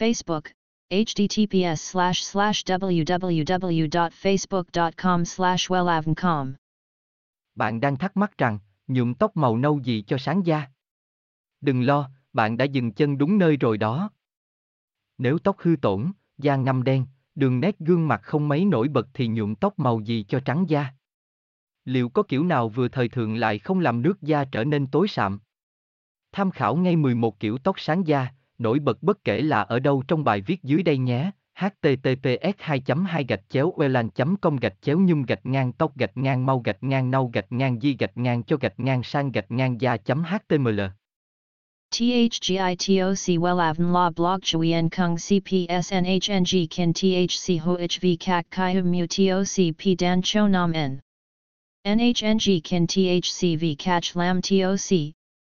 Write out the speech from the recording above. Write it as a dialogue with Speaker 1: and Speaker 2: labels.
Speaker 1: Facebook, https slash slash www.facebook.com slash wellavncom.
Speaker 2: Bạn đang thắc mắc rằng, nhuộm tóc màu nâu gì cho sáng da? Đừng lo, bạn đã dừng chân đúng nơi rồi đó. Nếu tóc hư tổn, da ngăm đen, đường nét gương mặt không mấy nổi bật thì nhuộm tóc màu gì cho trắng da? Liệu có kiểu nào vừa thời thượng lại không làm nước da trở nên tối sạm? Tham khảo ngay 11 kiểu tóc sáng da, nổi bật bất kể là ở đâu trong bài viết dưới đây nhé https 2 2 gạch chéo welan com gạch chéo nhung gạch ngang tóc gạch ngang mau gạch ngang nâu gạch ngang di gạch ngang cho gạch ngang sang gạch ngang da html.
Speaker 1: THGITOC WELAVN La Blog Chuyen Kung CPS NHNG Kin THC HOHV CAC Kai Hum Mu TOC P Dan Cho Nam N. NHNG Kin v Catch Lam TOC